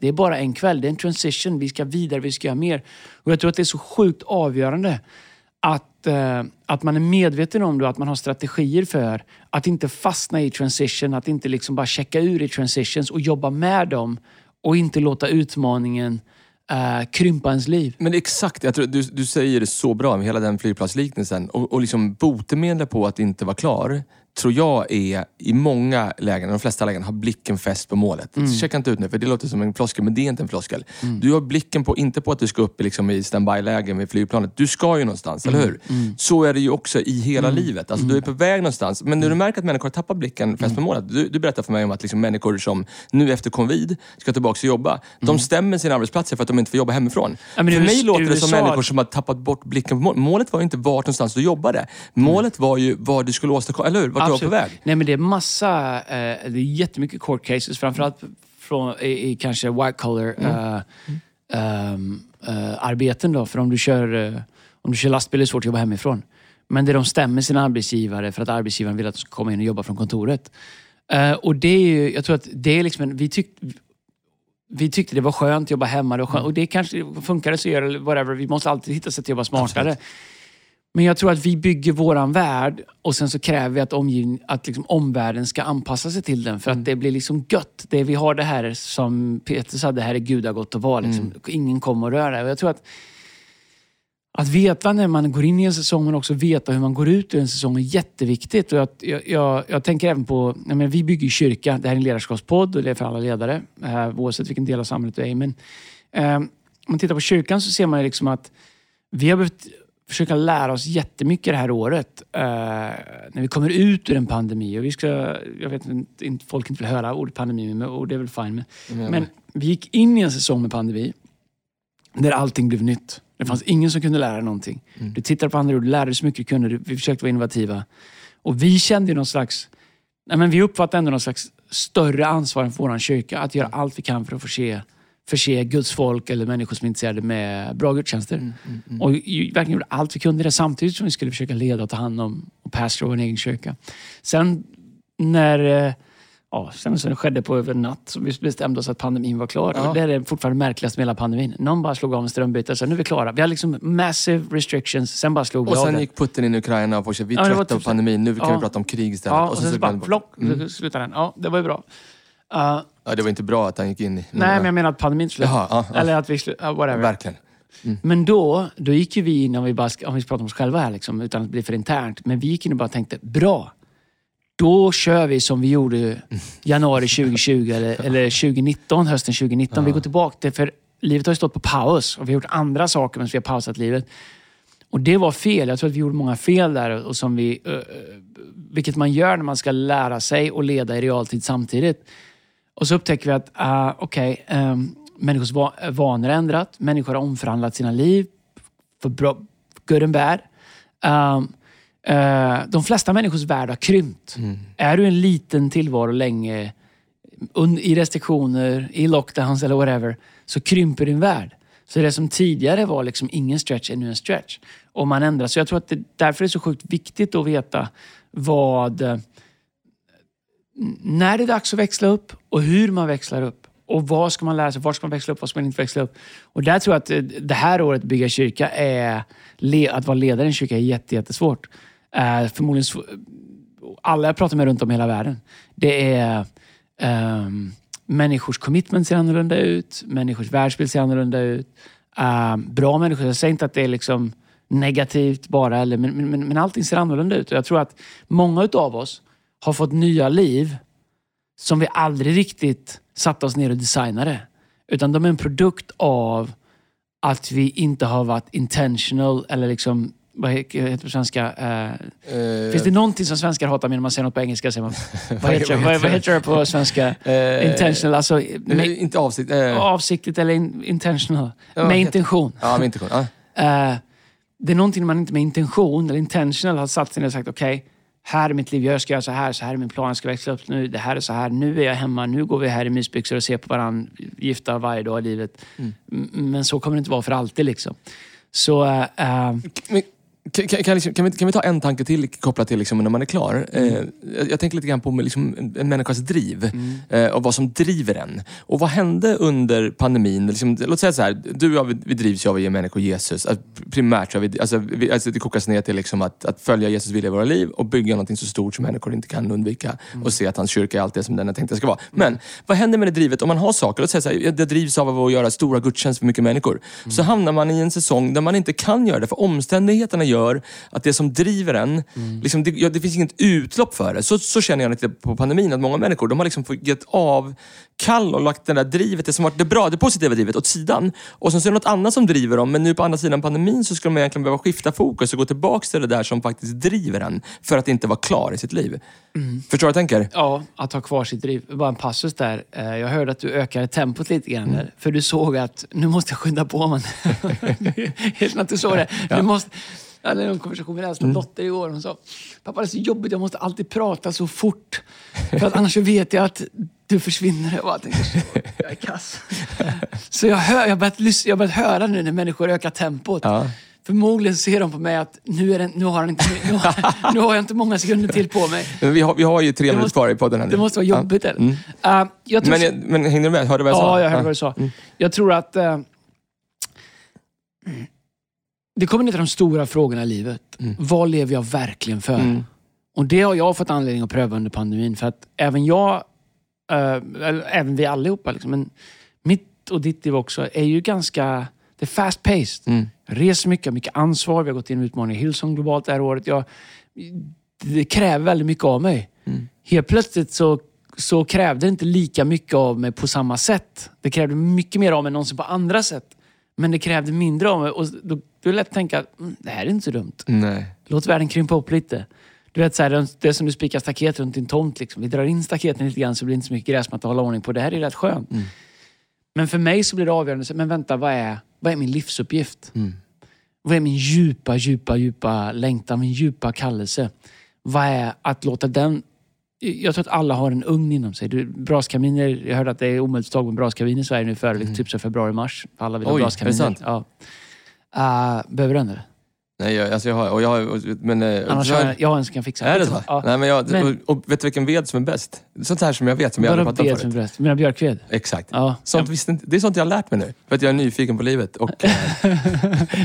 det är bara en kväll. Det är en transition. Vi ska vidare, vi ska göra mer. Och jag tror att det är så sjukt avgörande att, eh, att man är medveten om det och att man har strategier för att inte fastna i transition, att inte liksom bara checka ur i transitions och jobba med dem och inte låta utmaningen eh, krympa ens liv. Men exakt, jag tror, du, du säger det så bra med hela den flygplatsliknelsen. Och, och liksom botemedlet på att inte vara klar, tror jag är i många lägen, de flesta lägen, har blicken fäst på målet. Mm. Checka inte ut nu, för det låter som en floskel, men det är inte en floskel. Du har blicken på, inte på att du ska upp i, liksom, i standby-läge med flygplanet. Du ska ju någonstans, Mm. eller hur? Så är det ju också i hela livet. Alltså, Du är på väg någonstans. Men Mm. när du märker att människor har tappat blicken fäst på målet. Du, du berättar för mig om att liksom, människor som nu efter covid ska tillbaka och jobba, de stämmer sina arbetsplatser för att de inte får jobba hemifrån. Mm. Ja, men för mig låter det som människor som har tappat bort blicken på målet. Målet var ju inte vart någonstans du jobbade. Målet var ju vad du skulle åstadkomma, eller hur? Absolut. på väg. Nej, men det är massa, eh, det är jättemycket court cases, framförallt från, i, i kanske white collar eh, ehm, eh, arbeten då. För om du kör, eh, om du kör lastbil är det svårt att jobba hemifrån. Men det de stämmer sina arbetsgivare för att arbetsgivaren vill att de ska komma in och jobba från kontoret. Eh, och det är ju, jag tror att det är liksom en, vi tyckte vi tyckte det var skönt att jobba hemma. Det skönt, Och det kanske funkar så gör det, whatever. Vi måste alltid hitta sätt att jobba smartare. Men jag tror att vi bygger våran värld och sen så kräver vi att, omgivning, att liksom omvärlden ska anpassa sig till den. För att det blir liksom gött. Det, vi har det här som Peter sa, det här är gudagott att vara. Liksom. Ingen kommer att röra. Och jag tror att att veta när man går in i en säsong men också veta hur man går ut ur en säsong är jätteviktigt. Och jag, jag, jag, tänker även på, menar, vi bygger kyrka. Det här är en ledarskapspodd och det är för alla ledare. Eh, oavsett vilken del av samhället du är i. Men eh, om man tittar på kyrkan så ser man liksom att vi har behövt försöka lära oss jättemycket det här året. Eh, när vi kommer ut ur en pandemi. Och vi ska, jag vet inte, folk inte vill höra ordet pandemi, men, och det är väl fine. Men, men vi gick in i en säsong med pandemi där allting blev nytt. Det fanns ingen som kunde lära dig någonting. Du tittade på andra ord, du lärde dig så mycket du kunde. Du- Vi försökte vara innovativa. Och vi kände någon slags... Nej, men vi uppfattade ändå någon slags större ansvar än för vår kyrka. Att göra allt vi kan för att förse, förse Guds folk eller människor som är intresserade med bra gudstjänster. Och ju, verkligen gjorde allt vi kunde det samtidigt som vi skulle försöka leda och ta hand om och pastora vår egen kyrka. Sen när... eh, Ja, sen så det skedde på över en natt så vi bestämde oss att pandemin var klar. Ja. Och det är fortfarande märkligaste med hela pandemin. Någon bara slog av en strömbyte och sa nu är vi klara. Vi har liksom massive restrictions. Sen bara slog vi Och av sen det. gick Putin in i Ukraina och fortsatte. Vi är Ja, trötta på typ så. pandemin. Nu kan Ja. vi prata om krig istället. Ja, och sen så bara plock, Mm. slutade den. Ja, det var ju bra. Uh, Ja, det var inte bra att han gick in i... nej, men jag menar att pandemin slutade. Jaha, ja, ja. Eller att vi slutade. whatever. Verkligen. Men då, då gick ju vi in, om vi, bara, om vi ska prata om oss själva här, liksom, utan att bli för internt. Men vi gick in och bara tänkte, bra. Då kör vi som vi gjorde januari 2020 eller, <laughs> eller 2019, hösten 2019. Vi går tillbaka till, för livet har ju stått på paus och vi har gjort andra saker medan vi har pausat livet. Och det var fel. Jag tror att vi gjorde många fel där. Och som vi, vilket man gör när man ska lära sig och leda i realtid samtidigt. Och så upptäcker vi att, uh, okej, ehm, människors va- vanor har ändrat. Människor har omförhandlat sina liv. För bra, good and bad. Um, eh, de flesta människors värld har krympt. Är du en liten tillvaro länge, i restriktioner, i lockdowns eller whatever, så krymper din värld. Så det som tidigare var liksom ingen stretch är nu en stretch. Och man ändrar. Så jag tror att det, därför är det så sjukt viktigt att veta vad när det är dags att växla upp och hur man växlar upp. Och vad ska man lära sig? Var ska man växla upp? Vad ska man inte växla upp? Och där tror jag att eh, det här året bygga kyrka är... Att vara ledare i en kyrka är jättesvårt. Eh, förmodligen... Alla jag pratar med runt om i hela världen. Det är... Um, människors commitment ser annorlunda ut. Människors världsbild ser annorlunda ut. Ehm, bra människor. Jag säger inte att det är liksom negativt bara, eller, men, men, men allting ser annorlunda ut. Och jag tror att många utav oss har fått nya liv som vi aldrig riktigt satte oss ner och designade. Utan de är en produkt av att vi inte har varit intentional eller liksom, vad heter det på svenska? Eh, Eh, Finns det någonting som svenskar hatar med när man säger något på engelska? Säger man, <laughs> vad, heter det, vad, vad heter det på svenska? Eh, intentional, alltså med, inte avsikt. Eh, avsiktligt eller in, intentional. Med intention. ja, men inte kon- ja. Eh, det är någonting man inte med intention eller intentional har satt sig ner och sagt okej, här är mitt liv, jag ska göra så här, så här är min plan, jag ska växla upp nu, det här är så här, nu är jag hemma, nu går vi här i mysbyxor och ser på varandra gifta varje dag i livet. Mm. Men så kommer det inte vara för alltid liksom. Så Men, kan, kan, liksom, kan, vi, kan vi ta en tanke till kopplat till liksom, när man är klar? Eh, jag, jag tänker lite grann på liksom, en, människas driv eh, och vad som driver en. Och vad hände under pandemin? Liksom, låt säga så här, du och jag, vi, vi drivs ju av att ge människor Jesus. Att primärt så vi, alltså, vi, alltså, det kokas ner till liksom att, att följa Jesus vilja i våra liv och bygga någonting så stort som människor inte kan undvika. Och se att hans kyrka är allt det som den är tänkt att ska vara. Men vad händer med det drivet om man har saker? Låt säga så här, det drivs av att göra stora gudstjänster för mycket människor. Så hamnar man i en säsong där man inte kan göra det för omständigheterna gör att det som driver en, liksom, det, ja, det finns inget utlopp för det. Så, så känner jag lite på pandemin, att många människor de har liksom fått gett av kall och lagt det där drivet, det som varit det bra, det positiva drivet åt sidan. Och sen så är det något annat som driver dem, men nu på andra sidan pandemin så skulle man egentligen behöva skifta fokus och gå tillbaka till det där som faktiskt driver en för att inte vara klar i sitt liv. Förstår du vad jag tänker? ja, att ha kvar sitt driv. Bara en passus där. Eh, Jag hörde att du ökade tempot lite grann där. För du såg att nu måste jag skynda på. Man. Helt <laughs> att du såg det. Du måste, Jag hade en konversation med min äldsta dotter igår. Hon sa, pappa det är så jobbigt, jag måste alltid prata så fort. För att annars så vet jag att du försvinner. Jag bara tänkte, "Så, jag är kass. Så jag har jag börjat, jag börjat höra nu när människor ökar tempot. Ja. Förmodligen ser de på mig att nu, är det, nu, har, han inte, nu, har, nu har jag inte många sekunder till på mig. Men vi, har, vi har ju tre minuter kvar i podden här nu. Det måste vara jobbigt. Ja. Eller? Mm. Uh, jag tror Men, jag- men hängde du med? Hörde du vad jag sa? Ja, jag hörde vad du sa. Jag tror att eh, det kommer ner till de stora frågorna i livet. Vad lever jag verkligen för? Mm. Och det har jag fått anledning att pröva under pandemin. För att även jag, eller även vi allihopa, liksom, men mitt och ditt liv också, är ju ganska... Det är fast paced. Mm. Jag reser mycket, har mycket ansvar. Vi har gått in i utmaningen Hillsong globalt det här året. Jag, det kräver väldigt mycket av mig. Helt plötsligt så, så krävde det inte lika mycket av mig på samma sätt. Det krävde mycket mer av mig än någonsin på andra sätt. Men det krävde mindre av mig. Och då, då är lätt att tänka att mm, det här är inte så dumt. Nej. Låt världen krympa upp lite. Du vet, så här, det- är som du spikar staket runt din tomt. Liksom. Vi drar in staketen lite grann så blir det inte så mycket gräsmatta att hålla ordning på. Det här är rätt skönt. Men för mig så blir det avgörande. Men vänta, vad är, vad är min livsuppgift? Vad är min djupa, djupa, djupa längtan? Min djupa kallelse? Vad är att låta den... Jag tror att alla har en ugn inom sig. Du, braskaminer, jag hörde att det är omöjligt att få tag på en braskamin i Sverige nu före typ så februari-mars. Alla vill ha Oj, braskaminer. är det sant? Ja. Uh, behöver du en eller? Nej, jag, alltså jag har... Och jag har och- men, eh, Annars har jag, jag har en som kan fixa. Är det så? Ja. Nej, men jag, Men- och, och vet du vilken ved som är bäst? Sånt här som jag vet, som jag aldrig pratat om som förut. bröst? Du menar björkved? Exakt. Ja. Sånt visste inte, det är sånt jag har lärt mig nu. För att jag är nyfiken på livet. Och, <laughs> eh,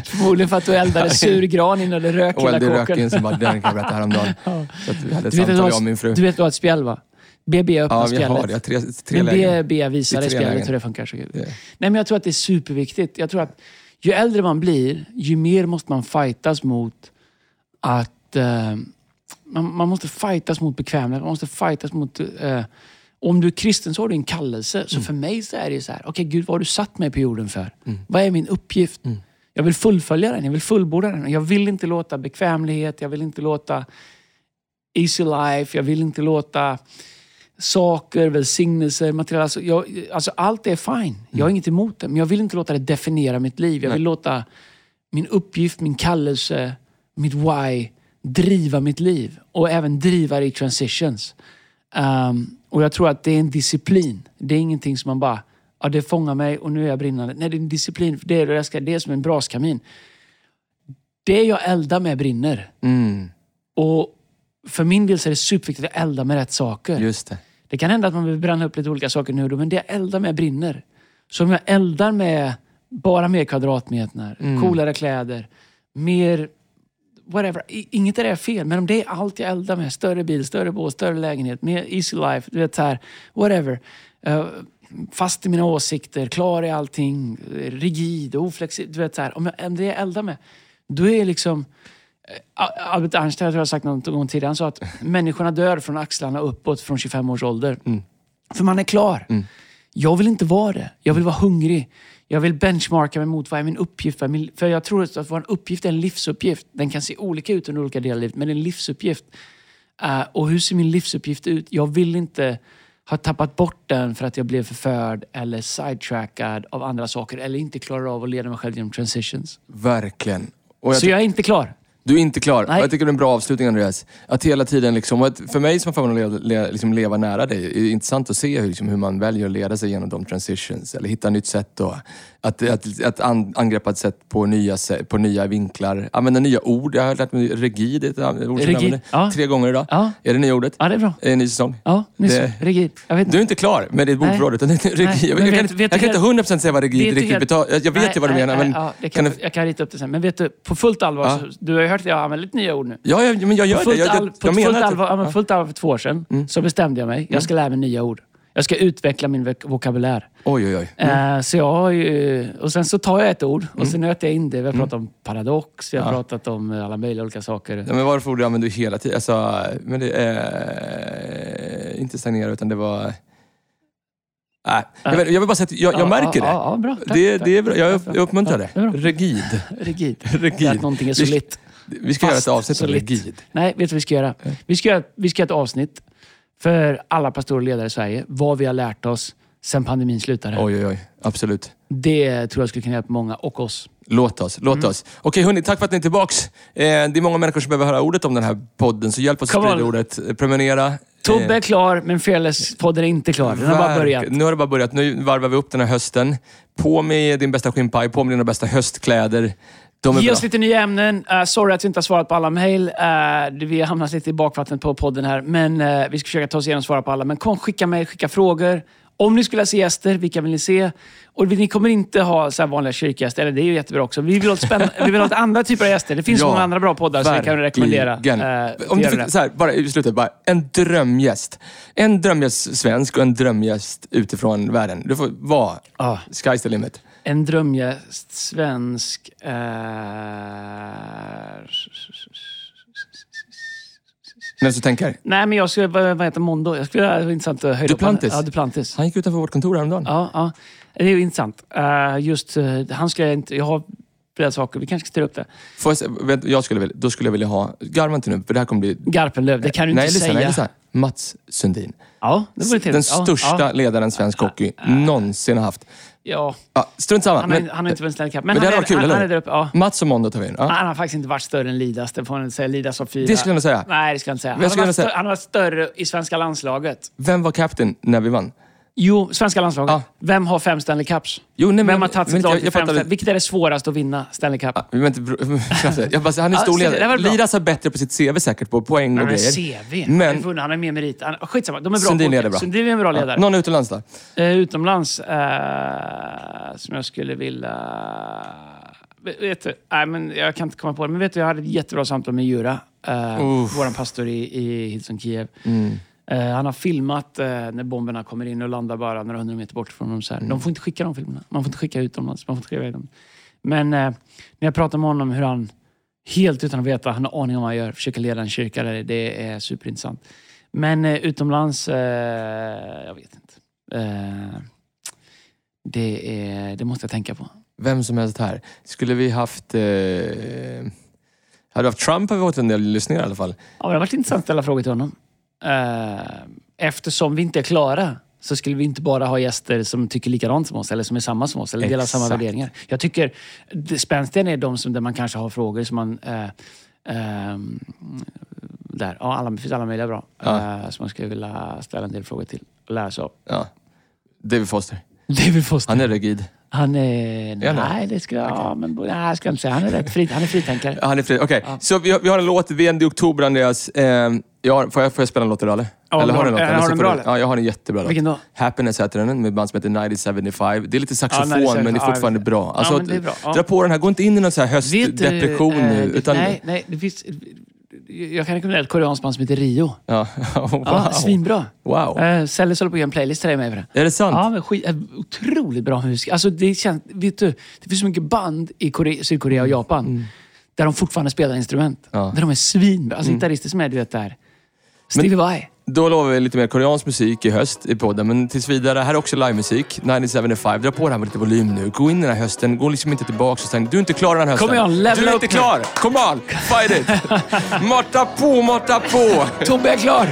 Förmodligen för att du eldade surgran innan du rök och hela eldade rök kåken. in som bara, den kan jag berätta häromdagen. <laughs> Ja. Så att vi hade ett Du vet, att samtal, du jag och min fru. du vet att du har ett spjäll va? BB öppnar Ja, spjället. har det. Jag har tre, tre Men lägen. BB visar tre spjället hur det funkar. Så. Nej, Det- men jag tror att det är superviktigt. Jag tror att ju äldre man blir, ju mer måste man fightas mot att... Eh, man, man måste fightas mot bekvämlighet. Man måste fightas mot... Eh, om du är kristen så har du en kallelse. Så för mig så är det så här, okej Gud, vad har du satt mig på jorden för? Vad är min uppgift? Jag vill fullfölja den, jag vill fullborda den. Jag vill inte låta bekvämlighet, jag vill inte låta easy life, jag vill inte låta saker, välsignelser, material. Alltså, jag, alltså allt är fine. Jag har inget emot det. Men jag vill inte låta det definiera mitt liv. Jag vill låta min uppgift, min kallelse, mitt why driva mitt liv. Och även driva det i transitions. Um, och jag tror att det är en disciplin. Det är ingenting som man bara, ja det fångar mig och nu är jag brinnande. Nej, det är en disciplin. För det, är, det, jag ska, det är som en braskamin. Det jag eldar med brinner. Mm, Och för min del så är det superviktigt att elda med rätt saker. just det. Det kan hända att man vill bränna upp lite olika saker nu och då, men det jag eldar med brinner. Så om jag eldar med bara mer kvadratmeter, Mm. coolare kläder, mer whatever. Inget av det är fel, men om det är allt jag eldar med, större bil, större båt, större lägenhet, mer easy life, du vet så här, whatever. Eh, fast i mina åsikter, klar i allting, rigid, oflexibel, du vet så här. Om, jag, om det jag eldar med, då är liksom Albert Einstein, jag tror jag har sagt någon gång tidigare, han sa att människorna dör från axlarna uppåt från 25 års ålder. För man är klar. Jag vill inte vara det. Jag vill vara hungrig. Jag vill benchmarka mig mot vad är min uppgift. För jag tror att vår uppgift är en livsuppgift. Den kan se olika ut under olika delar av livet, men det är en livsuppgift. Eh, och hur ser min livsuppgift ut? Jag vill inte ha tappat bort den för att jag blev förförd eller sidetrackad av andra saker eller inte klarar av att leda mig själv genom transitions. Verkligen. Jag Så jag är inte klar. Du är inte klar. Nej. Jag tycker det är en bra avslutning Andreas. Att hela tiden liksom, att för mig som har förmånen att leva, le, liksom leva nära dig, är det intressant att se hur, liksom, hur man väljer att leda sig genom de transitions. Eller hitta nytt sätt. Och att, att, att an, angrepa ett sätt på nya, på nya vinklar. Använda nya ord. Jag har lärt mig rigid, ett ord jag Rigid, ja. tre gånger idag. Ja. Är det nya ordet? Ja, det är bra. Är det en ny säsong? Ja, nyss. Det- Rigid. Jag vet Du inte. är inte klar med ditt Nej. ordförråd. utan det är rigid. Nej, Jag, jag, kan, vet- jag du kan inte helt- 100% säga vad rigid Vet du riktigt betyder. Jag, jag vet Nej, ju vad du nej, menar. men ja, kan, du, jag kan rita upp det sen. Men vet du, på fullt allvar, Ja. så, du har ju hört att jag använder lite nya ord nu. ja, men jag gör På det. Jag, jag, all, på jag fullt, allvar, fullt allvar för två år sedan så bestämde jag mig. Jag ska lära mig nya ord. Jag ska utveckla min vok- vokabulär. Oj, oj, oj. Eh, så jag har ju, och sen så tar jag ett ord och så nöter jag in det. Vi har pratat om paradox, vi har Ja. pratat om eh, alla möjliga olika saker. Ja, men vad för ord du använder du hela tiden? Alltså, men det är inte stagnera utan det var... Nej, jag, vet, jag vill bara säga att jag, jag Ja, märker det. Ja, ja, bra. Tack, det, tack. det är bra. Jag, uppmuntrar det. Rigid. <laughs> Rigid. <laughs> Rigid. Att någonting är Vi- solitt. Vi ska göra ett avsnitt om solitt. rigid. Nej, vet du vad vi ska göra? Vi ska vi ska göra ett avsnitt för alla pastorer och ledare i Sverige. Vad vi har lärt oss sen pandemin slutade. Oj, oj, oj. Absolut. Det tror jag skulle kunna hjälpa många och oss. Låt oss, låt Mm. oss. Okej hörni, tack för att ni är tillbaks. Eh, det är många människor som behöver höra ordet om den här podden, så hjälp oss att sprida on. ordet. Eh, Prenumerera. Tobbe är klar, men Fearless-podden är inte klar. Den har bara börjat. Nu har det bara börjat. Nu varvar vi upp den här hösten. På med din bästa skinnpaj, på med dina bästa höstkläder. De Ge bra. oss lite nya ämnen. Uh, sorry att vi inte har svarat på alla mejl. Uh, vi har hamnat lite i bakvattnet på podden här. Men uh, vi ska försöka ta oss igenom och svara på alla. Men kom, skicka mejl, skicka frågor. Om ni skulle se gäster, vilka vill ni se? Och ni kommer inte ha så vanliga kyrkgäster, eller det är ju jättebra också. Vi vill ha, spänn- <laughs> vi vill ha andra typer av gäster. Det finns Ja, många andra bra poddar som vi kan rekommendera. Uh, Om du fick, så här, bara i slutet, bara en drömgäst. En drömgäst svensk och en drömgäst utifrån världen. Du får vara Ja. sky's the limit. En drömgäst, svensk, är... Men så tänker, Nej, men jag skulle... Vad, heter Mondo? Jag skulle, det var intressant att höra Duplantis. Ja, Duplantis. han gick utanför vårt kontor häromdagen. Ja, ja. Det är ju intressant. Uh, just, uh, han skulle jag inte... Jag har flera saker. Vi kanske ska ta upp det. Får jag, vet, jag skulle vilja, då skulle jag vilja ha, garva inte nu, för det här kommer bli... Garpenlöv, det kan du nej, inte lyssna, säga. nej, lyssna. Mats Sundin. Ja, det var Den trevligt. Ja, största ja. ledaren svensk hockey någonsin har haft. Ja, Ja, strunt samma. han har, men, han har inte vunnit Stanley Cup. men Men, det hade varit kul, han, eller han uppe. Ja. Mats och Mondo tar vi in. Ja. Han har faktiskt inte varit större än Lidas. Det får man inte säga. Lidas var fyra. Det skulle jag nog säga. Nej, det ska jag inte säga. Han har, skulle varit säga- större, han har varit större i svenska landslaget. Vem var captain när vi vann? Jo, svenska landslaget. Ja. Vem har fem Stanley Cups? Jo, nej, men- Vem har tagit men sitt lag till fem Stanley Vilket är det svåraste att vinna Stanley Cup? Var inte, <laughs> jag bara, han är Ja, stor ledare. bra. Lidas har bättre på sitt CV säkert, på poäng och grejer. CV. Men- vunnit, han har mer merit. Han, skitsamma, de är bra. Sundin det bra. Sundin är en bra ledare. Ja, någon utomlands då? Eh, utomlands eh, som jag skulle vilja... Vet- du, nej, men jag kan inte komma på det, men vet du, jag hade ett jättebra samtal med Jura, uh, Uff. vår pastor i, i Hillsong Kiev. Mm. Eh, han har filmat eh, när bomberna kommer in och landar bara några hundra meter bort från dem. Så. Mm. De får inte skicka de filmerna. Man får inte skicka ut dem. Man får inte skicka iväg dem. Men eh, när jag pratar med honom hur han, helt utan att veta, han har aning om vad han gör, försöker leda en kyrka. Där, det är superintressant. Men utomlands, jag vet inte. Det, är, det måste jag tänka på. Vem som helst här. Skulle vi haft... Hade vi haft Trump har vi fått en del lyssningar i alla fall. Ja, det har varit intressant att ställa frågor till honom. Eh, eftersom vi inte är klara så skulle vi inte bara ha gäster som tycker likadant som oss eller som är samma som oss eller delar samma Exakt. värderingar. Jag tycker det spänstiga är de som, där man kanske har frågor som man... eh, ehm, där. Ja, alla, det finns alla möjliga bra. Ja. eh, som man skulle vilja ställa en del frågor till och lära sig av. Ja. David Foster. David Foster. Han är rigid. Han är... Är han det? Nej, det ska jag... Ja, men, nej, jag ska inte säga. Han är rätt fri, han är fritänkare. Ja, Han är fri. Okej, så vi har, vi har en låt. I oktober, Andreas. Eh, jag får, jag, får jag spela en låt idag eller? Ja, eller har du något? Eh, eller har du en bra, eller? Ja, jag har en jättebra Vilken låt. då? Happiness heter den, med ett band som heter 1975. Det är lite saxofon, 1975, men det är ja, fortfarande bra. Alltså, Ja, men det är bra, ja. Dra på den här. Gå inte in i någon så här höstdepression eh, nu. det- Utan, Nej, nej. Det finns, jag kan rekommendera ett koreanskt band som heter Rio. Ja. <laughs> wow. Ja, svinbra. Wow. Sellers håller på att göra en playlist till dig med för det. Är det sant? Ja, men skit, eh, otroligt bra musik. Alltså, det, känns, vet du, det finns så mycket band i Korea, Sydkorea och Japan där de fortfarande spelar instrument. Mm. Ja. Mm. Där de är svinbra. Alltså gitarrister som är, du vet, där. Stevie Vai. Då lovar vi lite mer koreansk musik i höst i podden. Men tills vidare, här är också livemusik. 1975. Dra på det här med lite volym nu. Gå in i den här hösten. Gå liksom inte tillbaka och säg du är inte klar den här hösten. Kom igen, level Du är inte nu. klar! Come on! Fight it! <laughs> Mata på, mata på! Tobbe är klar!